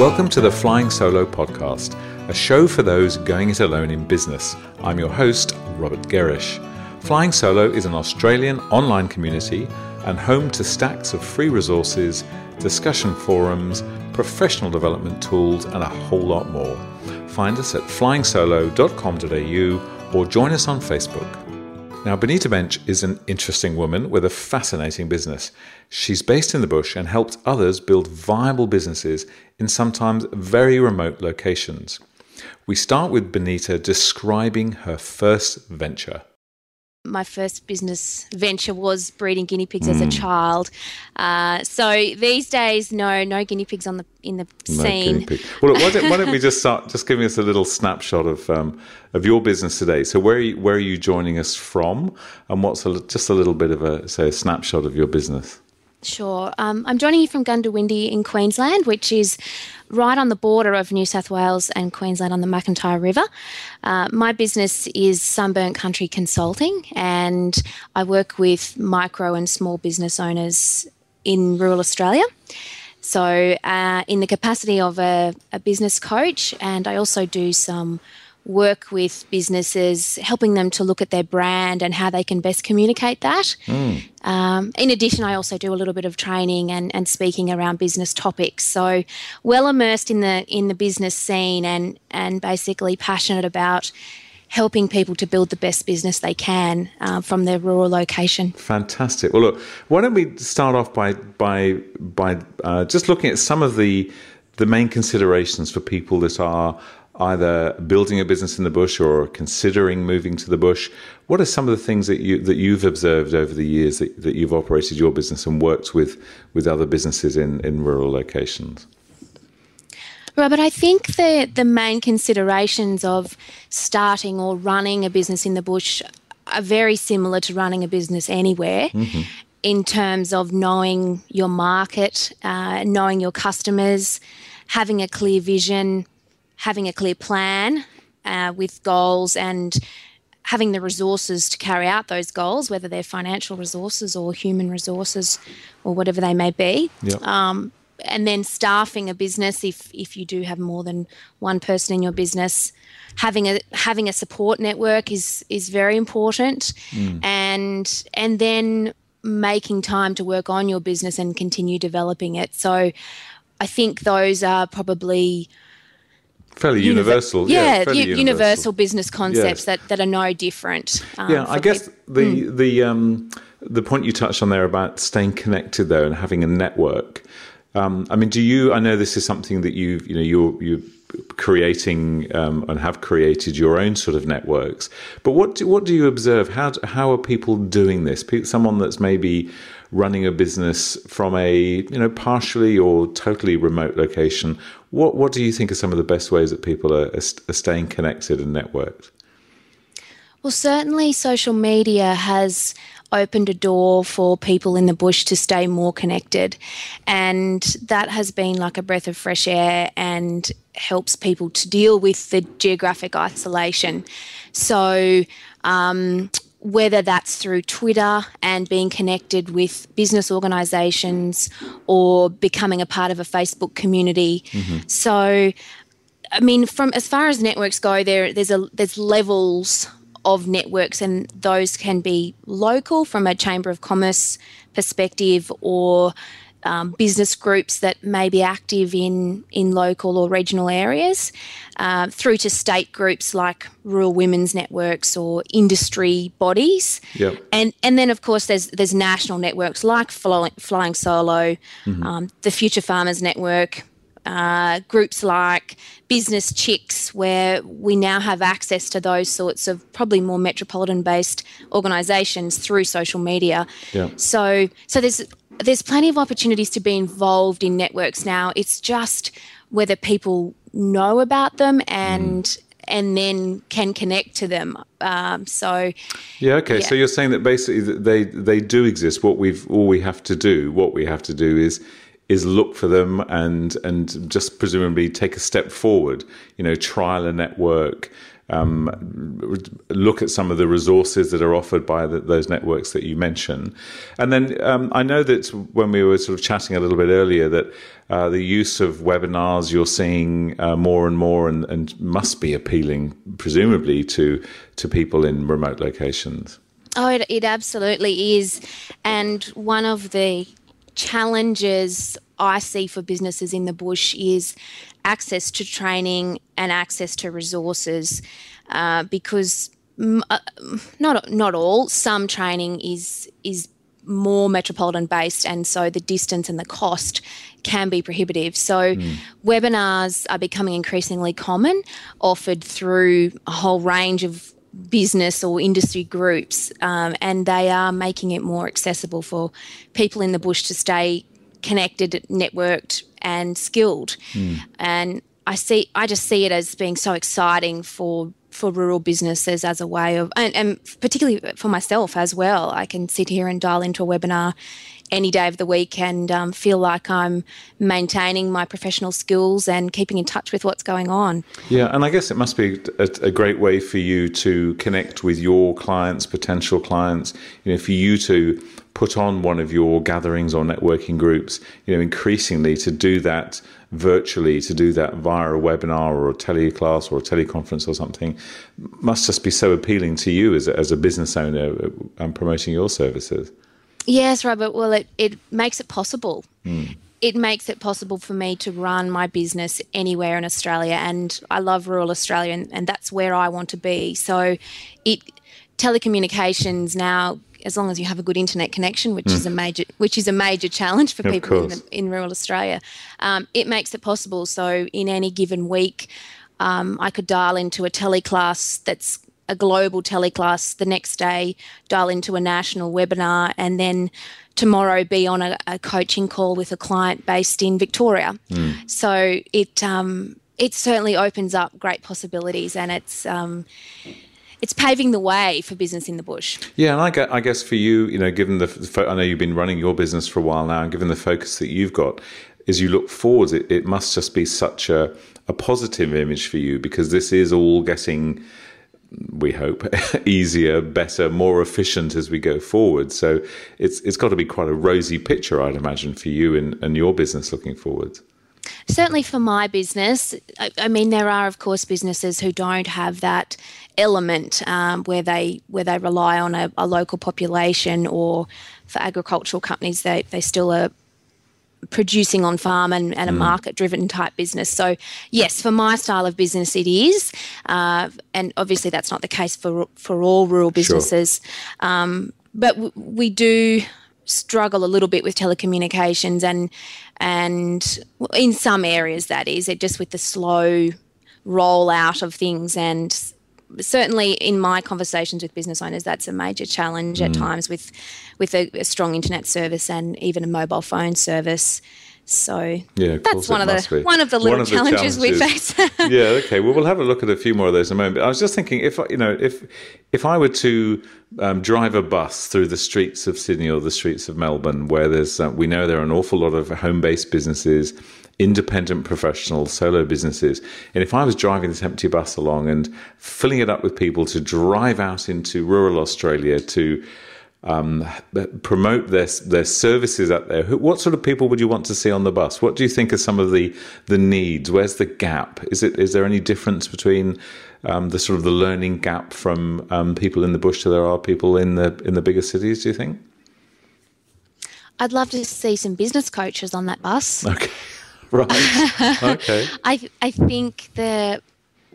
Welcome to the Flying Solo podcast, a show for those going it alone in business. I'm your host, Robert Gerrish. Flying Solo is an Australian online community and home to stacks of free resources, discussion forums, professional development tools, and a whole lot more. Find us at flyingsolo.com.au or join us on Facebook. Now, Benita Bensch is an interesting woman with a fascinating business. She's based in the bush and helped others build viable businesses in sometimes very remote locations. We start with Benita describing her first venture my first business venture was breeding guinea pigs mm. as a mm. child. Uh, so these days, no, no guinea pigs on the in the no scene. Well, why don't, why don't, we just start just giving us a little snapshot of um, of your business today? So where are you, where are you joining us from, and what's a, just a little bit of a say a snapshot of your business? Sure. Um, I'm joining you from Goondiwindi in Queensland, which is right on the border of New South Wales and Queensland on the McIntyre River. Uh, my business is Sunburnt Country Consulting, and I work with micro and small business owners in rural Australia. So, uh, in the capacity of a, a business coach, and I also do some work with businesses, helping them to look at their brand and how they can best communicate that. Mm. Um, in addition, I also do a little bit of training and, and speaking around business topics. So, well immersed in the in the business scene and and basically passionate about helping people to build the best business they can uh, from their rural location. Fantastic. Well, look, why don't we start off by by by uh, just looking at some of the the main considerations for people that are either building a business in the bush or considering moving to the bush. What are some of the things that you that you've observed over the years that, that you've operated your business and worked with with other businesses in, in rural locations? Robert, I think the the main considerations of starting or running a business in the bush are very similar to running a business anywhere. Mm-hmm. In terms of knowing your market, uh, knowing your customers, having a clear vision, having a clear plan uh, with goals and having the resources to carry out those goals, whether they're financial resources or human resources or whatever they may be. Yep. Um, and then staffing a business if if you do have more than one person in your business having a having a support network is is very important mm. and and then making time to work on your business and continue developing it so i think those are probably fairly universal. Yeah, yeah fairly universal. universal. business concepts yes. that, that are no different. Um, yeah, I guess the mm. the um, the point you touched on there about staying connected though and having a network. Um, I mean, do you? I know this is something that you you know you're you creating um, and have created your own sort of networks. But what do, what do you observe? How how are people doing this? Someone that's maybe running a business from a you know partially or totally remote location. What what do you think are some of the best ways that people are, are staying connected and networked? Well, certainly social media has opened a door for people in the bush to stay more connected. And that has been like a breath of fresh air and helps people to deal with the geographic isolation. So, um, whether that's through Twitter and being connected with business organisations or becoming a part of a Facebook community. Mm-hmm. So, I mean, from as far as networks go, there there's a there's levels of networks, and those can be local from a chamber of commerce perspective or um, business groups that may be active in, in local or regional areas, uh, through to state groups like rural women's networks or industry bodies, yep. and and then of course there's there's national networks like Flying, Flying Solo, mm-hmm. um, the Future Farmers Network, uh, groups like Business Chicks, where we now have access to those sorts of probably more metropolitan based organisations through social media. Yeah. So, so there's there's plenty of opportunities to be involved in networks now. It's just whether people know about them and mm. and then can connect to them. Um, so yeah, okay. Yeah. So you're saying that basically they they do exist. What we've all we have to do, what we have to do is is look for them and and just presumably take a step forward. You know, trial a network. Um, look at some of the resources that are offered by the, those networks that you mentioned. And then um, I know that when we were sort of chatting a little bit earlier, that uh, the use of webinars you're seeing uh, more and more and, and must be appealing, presumably, to, to people in remote locations. Oh, it, it absolutely is. And one of the challenges I see for businesses in the bush is access to training and access to resources uh, because uh, not not all some training is is more metropolitan based and so the distance and the cost can be prohibitive so mm. webinars are becoming increasingly common offered through a whole range of business or industry groups um, and they are making it more accessible for people in the bush to stay connected networked and skilled mm. and I see I just see it as being so exciting for for rural businesses as a way of and, and particularly for myself as well. I can sit here and dial into a webinar any day of the week and um, feel like I'm maintaining my professional skills and keeping in touch with what's going on. Yeah, and I guess it must be a, a, great way for you to connect with your clients, potential clients. You know, for you to put on one of your gatherings or networking groups. You know, increasingly to do that virtually, to do that via a webinar or a teleclass or a teleconference or something, must just be so appealing to you as a, as a business owner and promoting your services. Yes, Robert. Well, it, it makes it possible. Mm. It makes it possible for me to run my business anywhere in Australia, and I love rural Australia, and, and that's where I want to be. So, it telecommunications now as long as you have a good internet connection, which mm. is a major which is a major challenge for people in, the, in, rural Australia. Um, it makes it possible. So in any given week, um, I could dial into a teleclass that's a global teleclass the next day, dial into a national webinar, and then tomorrow be on a, a coaching call with a client based in Victoria. Mm. So it um, it certainly opens up great possibilities, and it's um, it's paving the way for business in the bush. Yeah, and I guess, for you, you know, given the I know you've been running your business for a while now, and given the focus that you've got, as you look forward, it, it must just be such a, a positive image for you because this is all getting we hope easier, better, more efficient as we go forward. So it's it's got to be quite a rosy picture, I'd imagine, for you and, and your business looking forward. Certainly for my business, I, I mean there are of course businesses who don't have that element um, where they where they rely on a, a, local population or for agricultural companies they, they still are producing on farm and, and a mm. market driven type business. So, yes, for my style of business, it is. Uh, and obviously, that's not the case for, for all rural businesses. Sure. Um, but w- we do struggle a little bit with telecommunications and and in some areas that is it just with the slow rollout of things and certainly in my conversations with business owners, that's a major challenge mm. at times with with a, a, strong internet service and even a mobile phone service. So yeah, that's one of the one of the little of the challenges, challenges, we face. yeah, okay. Well, we'll have a look at a few more of those in a moment. But I was just thinking, if you know, if if I were to um, drive a bus through the streets of Sydney or the streets of Melbourne, where there's uh, we know there are an awful lot of home-based businesses independent professionals, solo businesses. And if I was driving this empty bus along and filling it up with people to drive out into rural Australia to um, promote their their services out there. What sort of people would you want to see on the bus? What do you think are some of the the needs? Where's the gap? Is it is there any difference between um, the sort of the learning gap from um, people in the bush to there are people in the in the bigger cities? Do you think? I'd love to see some business coaches on that bus. Okay. right. Okay. I I think the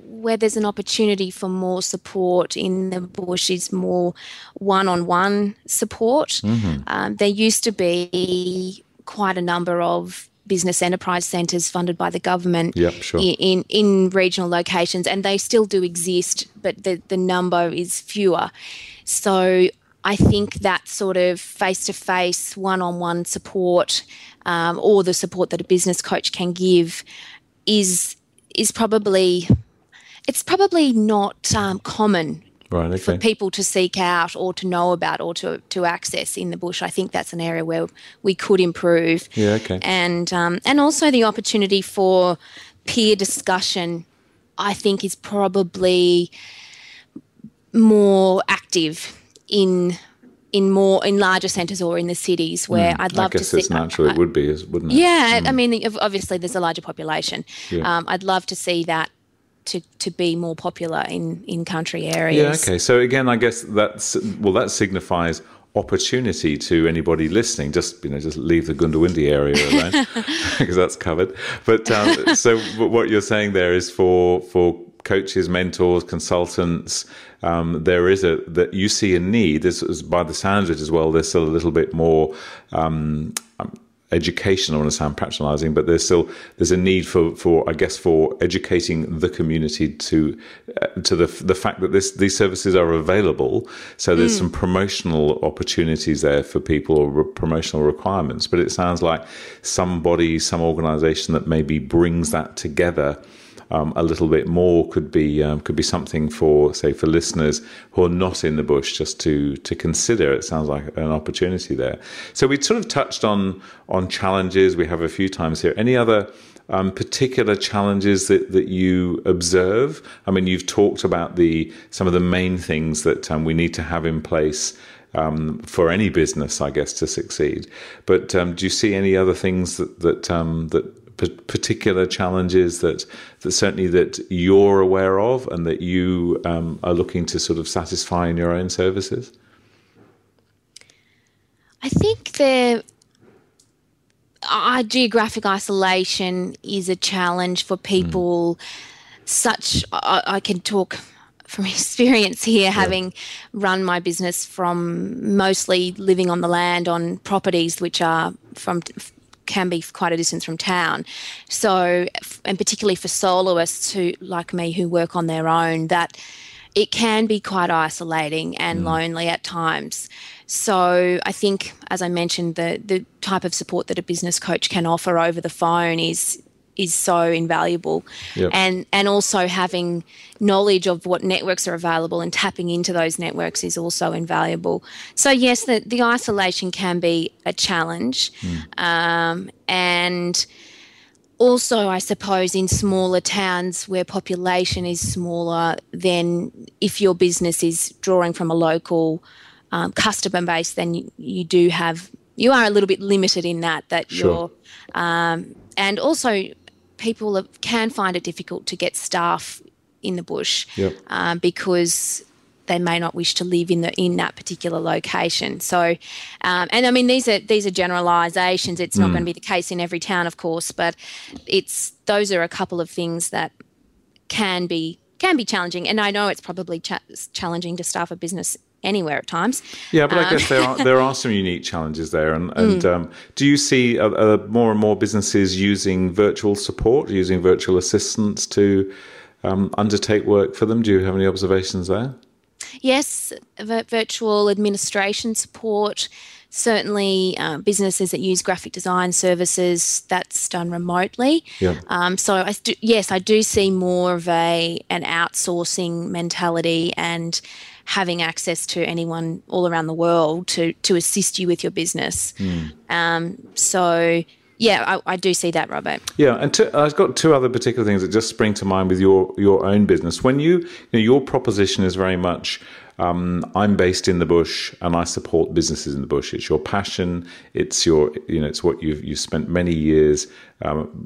where there's an opportunity for more support in the bush is more one-on-one support. Mm-hmm. Um, there used to be quite a number of business enterprise centres funded by the government yep, sure. in, in regional locations, and they still do exist, but the, the number is fewer. So I think that sort of face to face, one on one support, um, or the support that a business coach can give, is is probably it's probably not um, common right, okay. for people to seek out or to know about or to, to access in the bush. I think that's an area where we could improve. Yeah, okay. And um, and also the opportunity for peer discussion, I think, is probably more active in in more in larger centres or in the cities where mm, I'd love to see. I guess it's natural. it would be, wouldn't it? Yeah, mm. I mean, obviously there's a larger population. Yeah. Um, I'd love to see that to, to be more popular in, in country areas. Yeah, okay. So again, I guess that's well, that signifies opportunity to anybody listening. Just you know, just leave the Goondiwindi area alone because that's covered. But um, so what you're saying there is for for coaches, mentors, consultants. Um, there is a that you see a need. This is by the sounds of it as well. There's still a little bit more um, education. I want to sound patronising, but there's still there's a need for for I guess for educating the community to uh, to the the fact that this these services are available. So there's mm. some promotional opportunities there for people or re- promotional requirements. But it sounds like somebody, some organisation that maybe brings that together um, a little bit more could be um, could be something for say for listeners who are not in the bush just to to consider. It sounds like an opportunity there. So we sort of touched on on challenges. We have a few times here. Any other um, particular challenges that, that you observe? I mean, you've talked about the some of the main things that um, we need to have in place um, for any business, I guess, to succeed. But um, do you see any other things that that um, that particular challenges that that certainly that you're aware of and that you um, are looking to sort of satisfy in your own services? I think the uh, geographic isolation is a challenge for people. Mm. Such I, I, can talk from experience here, yeah. having run my business from mostly living on the land on properties which are from can be quite a distance from town. So, and particularly for soloists who, like me, who work on their own, that it can be quite isolating and mm. lonely at times. So, I think, as I mentioned, the the type of support that a business coach can offer over the phone is is so invaluable yep. and and also having knowledge of what networks are available and tapping into those networks is also invaluable so yes the, the isolation can be a challenge mm. um, and also i suppose in smaller towns where population is smaller then if your business is drawing from a local um, customer base then you, you do have you are a little bit limited in that that sure. you're um, and also people can find it difficult to get staff in the bush yep. um, because they may not wish to live in the in that particular location. So, um, and I mean these are these are generalisations. It's not mm. going to be the case in every town, of course, but it's those are a couple of things that can be can be challenging. And I know it's probably cha- challenging to staff a business anywhere at times. Yeah, but um, I guess there are there are some unique challenges there. And, and mm. um, do you see uh, uh, more and more businesses using virtual support, using virtual assistants to um, undertake work for them? Do you have any observations there? Yes, virtual administration support. Certainly, uh, businesses that use graphic design services that's done remotely. Yeah. Um, so, I do, yes, I do see more of a an outsourcing mentality and having access to anyone all around the world to to assist you with your business. Mm. Um, so yeah, I, I, do see that, Robert. Yeah, and i I've got two other particular things that just spring to mind with your your own business. When you, you know, your proposition is very much um, I'm based in the bush and I support businesses in the bush. It's your passion. It's your, you know, it's what you've you've spent many years um,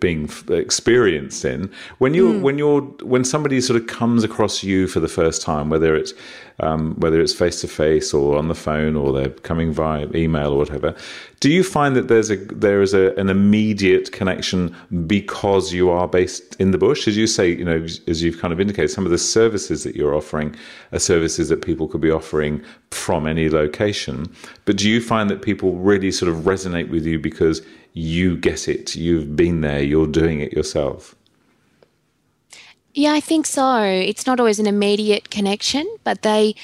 being experienced in. When you mm. when you're when somebody sort of comes across you for the first time, whether it's um, whether it's face to face or on the phone or they're coming via email or whatever, do you find that there's a there is a, an immediate connection because you are based in the bush? As you say, you know, as you've kind of indicated, some of the services that you're offering are services that people could be offering from any location. But do you find that people really sort of resonate with you because you get it, you've been there, you're doing it yourself. Yeah, I think so. It's not always an immediate connection, but they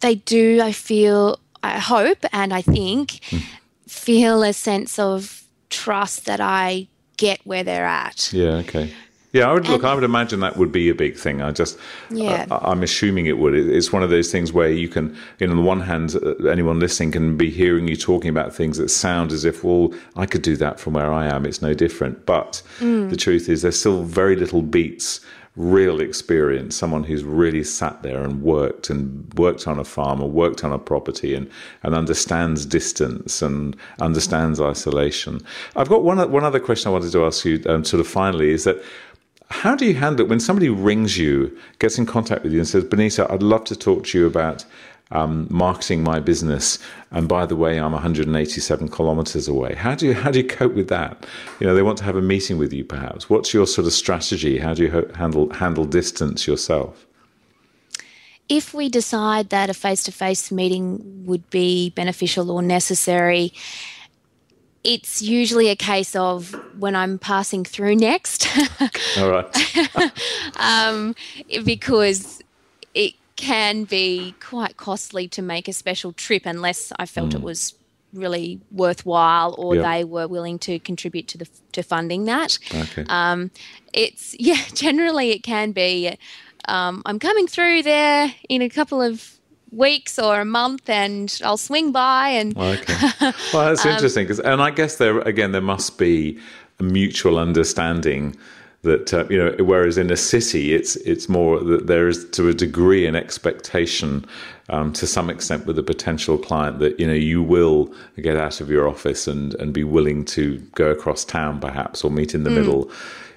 they do. I feel, I hope, and I think mm. feel a sense of trust that I get where they're at. Yeah. Okay. Yeah, I would look. I would imagine that would be a big thing. I just, yeah. I, am assuming it would. It's one of those things where you can, you know, on the one hand, uh, anyone listening can be hearing you talking about things that sound as if, well, I could do that from where I am. It's no different. But mm. the truth is, there's still very little beats real experience, someone who's really sat there and worked and worked on a farm or worked on a property and, and understands distance and understands isolation. I've got one, one other question I wanted to ask you, um, sort of finally, is that how do you handle it when somebody rings you, gets in contact with you, and says, Benita, I'd love to talk to you about um, marketing my business, and by the way, I'm 187 kilometers away. How do you how do you cope with that? You know, they want to have a meeting with you, perhaps. What's your sort of strategy? How do you ho- handle handle distance yourself? If we decide that a face to face meeting would be beneficial or necessary, it's usually a case of when I'm passing through next. All right. um, because can be quite costly to make a special trip unless I felt mm. it was really worthwhile or yep. they were willing to contribute to the to funding that. Okay. Um, it's yeah, generally it can be. Um, I'm coming through there in a couple of weeks or a month and I'll swing by and okay. Well, that's um, interesting cause, and I guess there again there must be a mutual understanding that uh, you know whereas in a city it's it's more that there is to a degree an expectation um, to some extent with a potential client that you know you will get out of your office and and be willing to go across town perhaps or meet in the mm. middle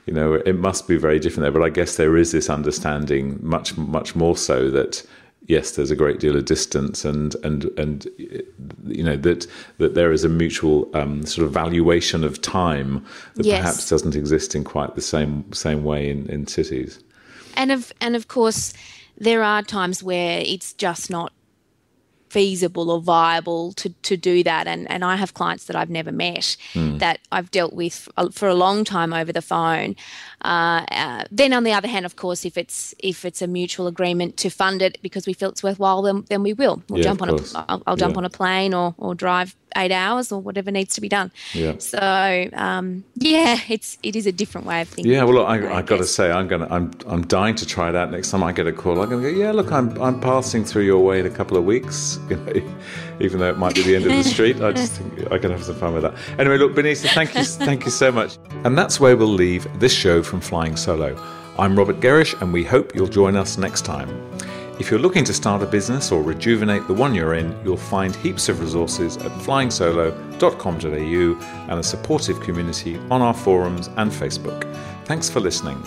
you know it must be very different there but i guess there is this understanding much much more so that yes, there's a great deal of distance, and and and you know that that there is a mutual um, sort of valuation of time that yes. perhaps doesn't exist in quite the same same way in, in cities. And of and of course, there are times where it's just not feasible or viable to, to do that. And, and I have clients that I've never met mm. that I've dealt with for a long time over the phone. Uh, uh, then on the other hand, of course, if it's if it's a mutual agreement to fund it because we feel it's worthwhile, then, then we will. We'll yeah, jump on a, I'll, I'll jump yeah. on a plane or, or drive eight hours or whatever needs to be done. Yeah. So um, yeah, it's it is a different way of thinking. Yeah. Well, look, I, I, got to say, I'm gonna I'm I'm dying to try it out next time I get a call. I'm gonna go. Yeah, look, I'm I'm passing through your way in a couple of weeks. You know, even though it might be the end of the street, I just think I can have some fun with that. Anyway, look, Benita, thank you thank you so much. And that's where we'll leave this show from Flying Solo. I'm Robert Gerrish, and we hope you'll join us next time. If you're looking to start a business or rejuvenate the one you're in, you'll find heaps of resources at flyingsolo.com.au and a supportive community on our forums and Facebook. Thanks for listening.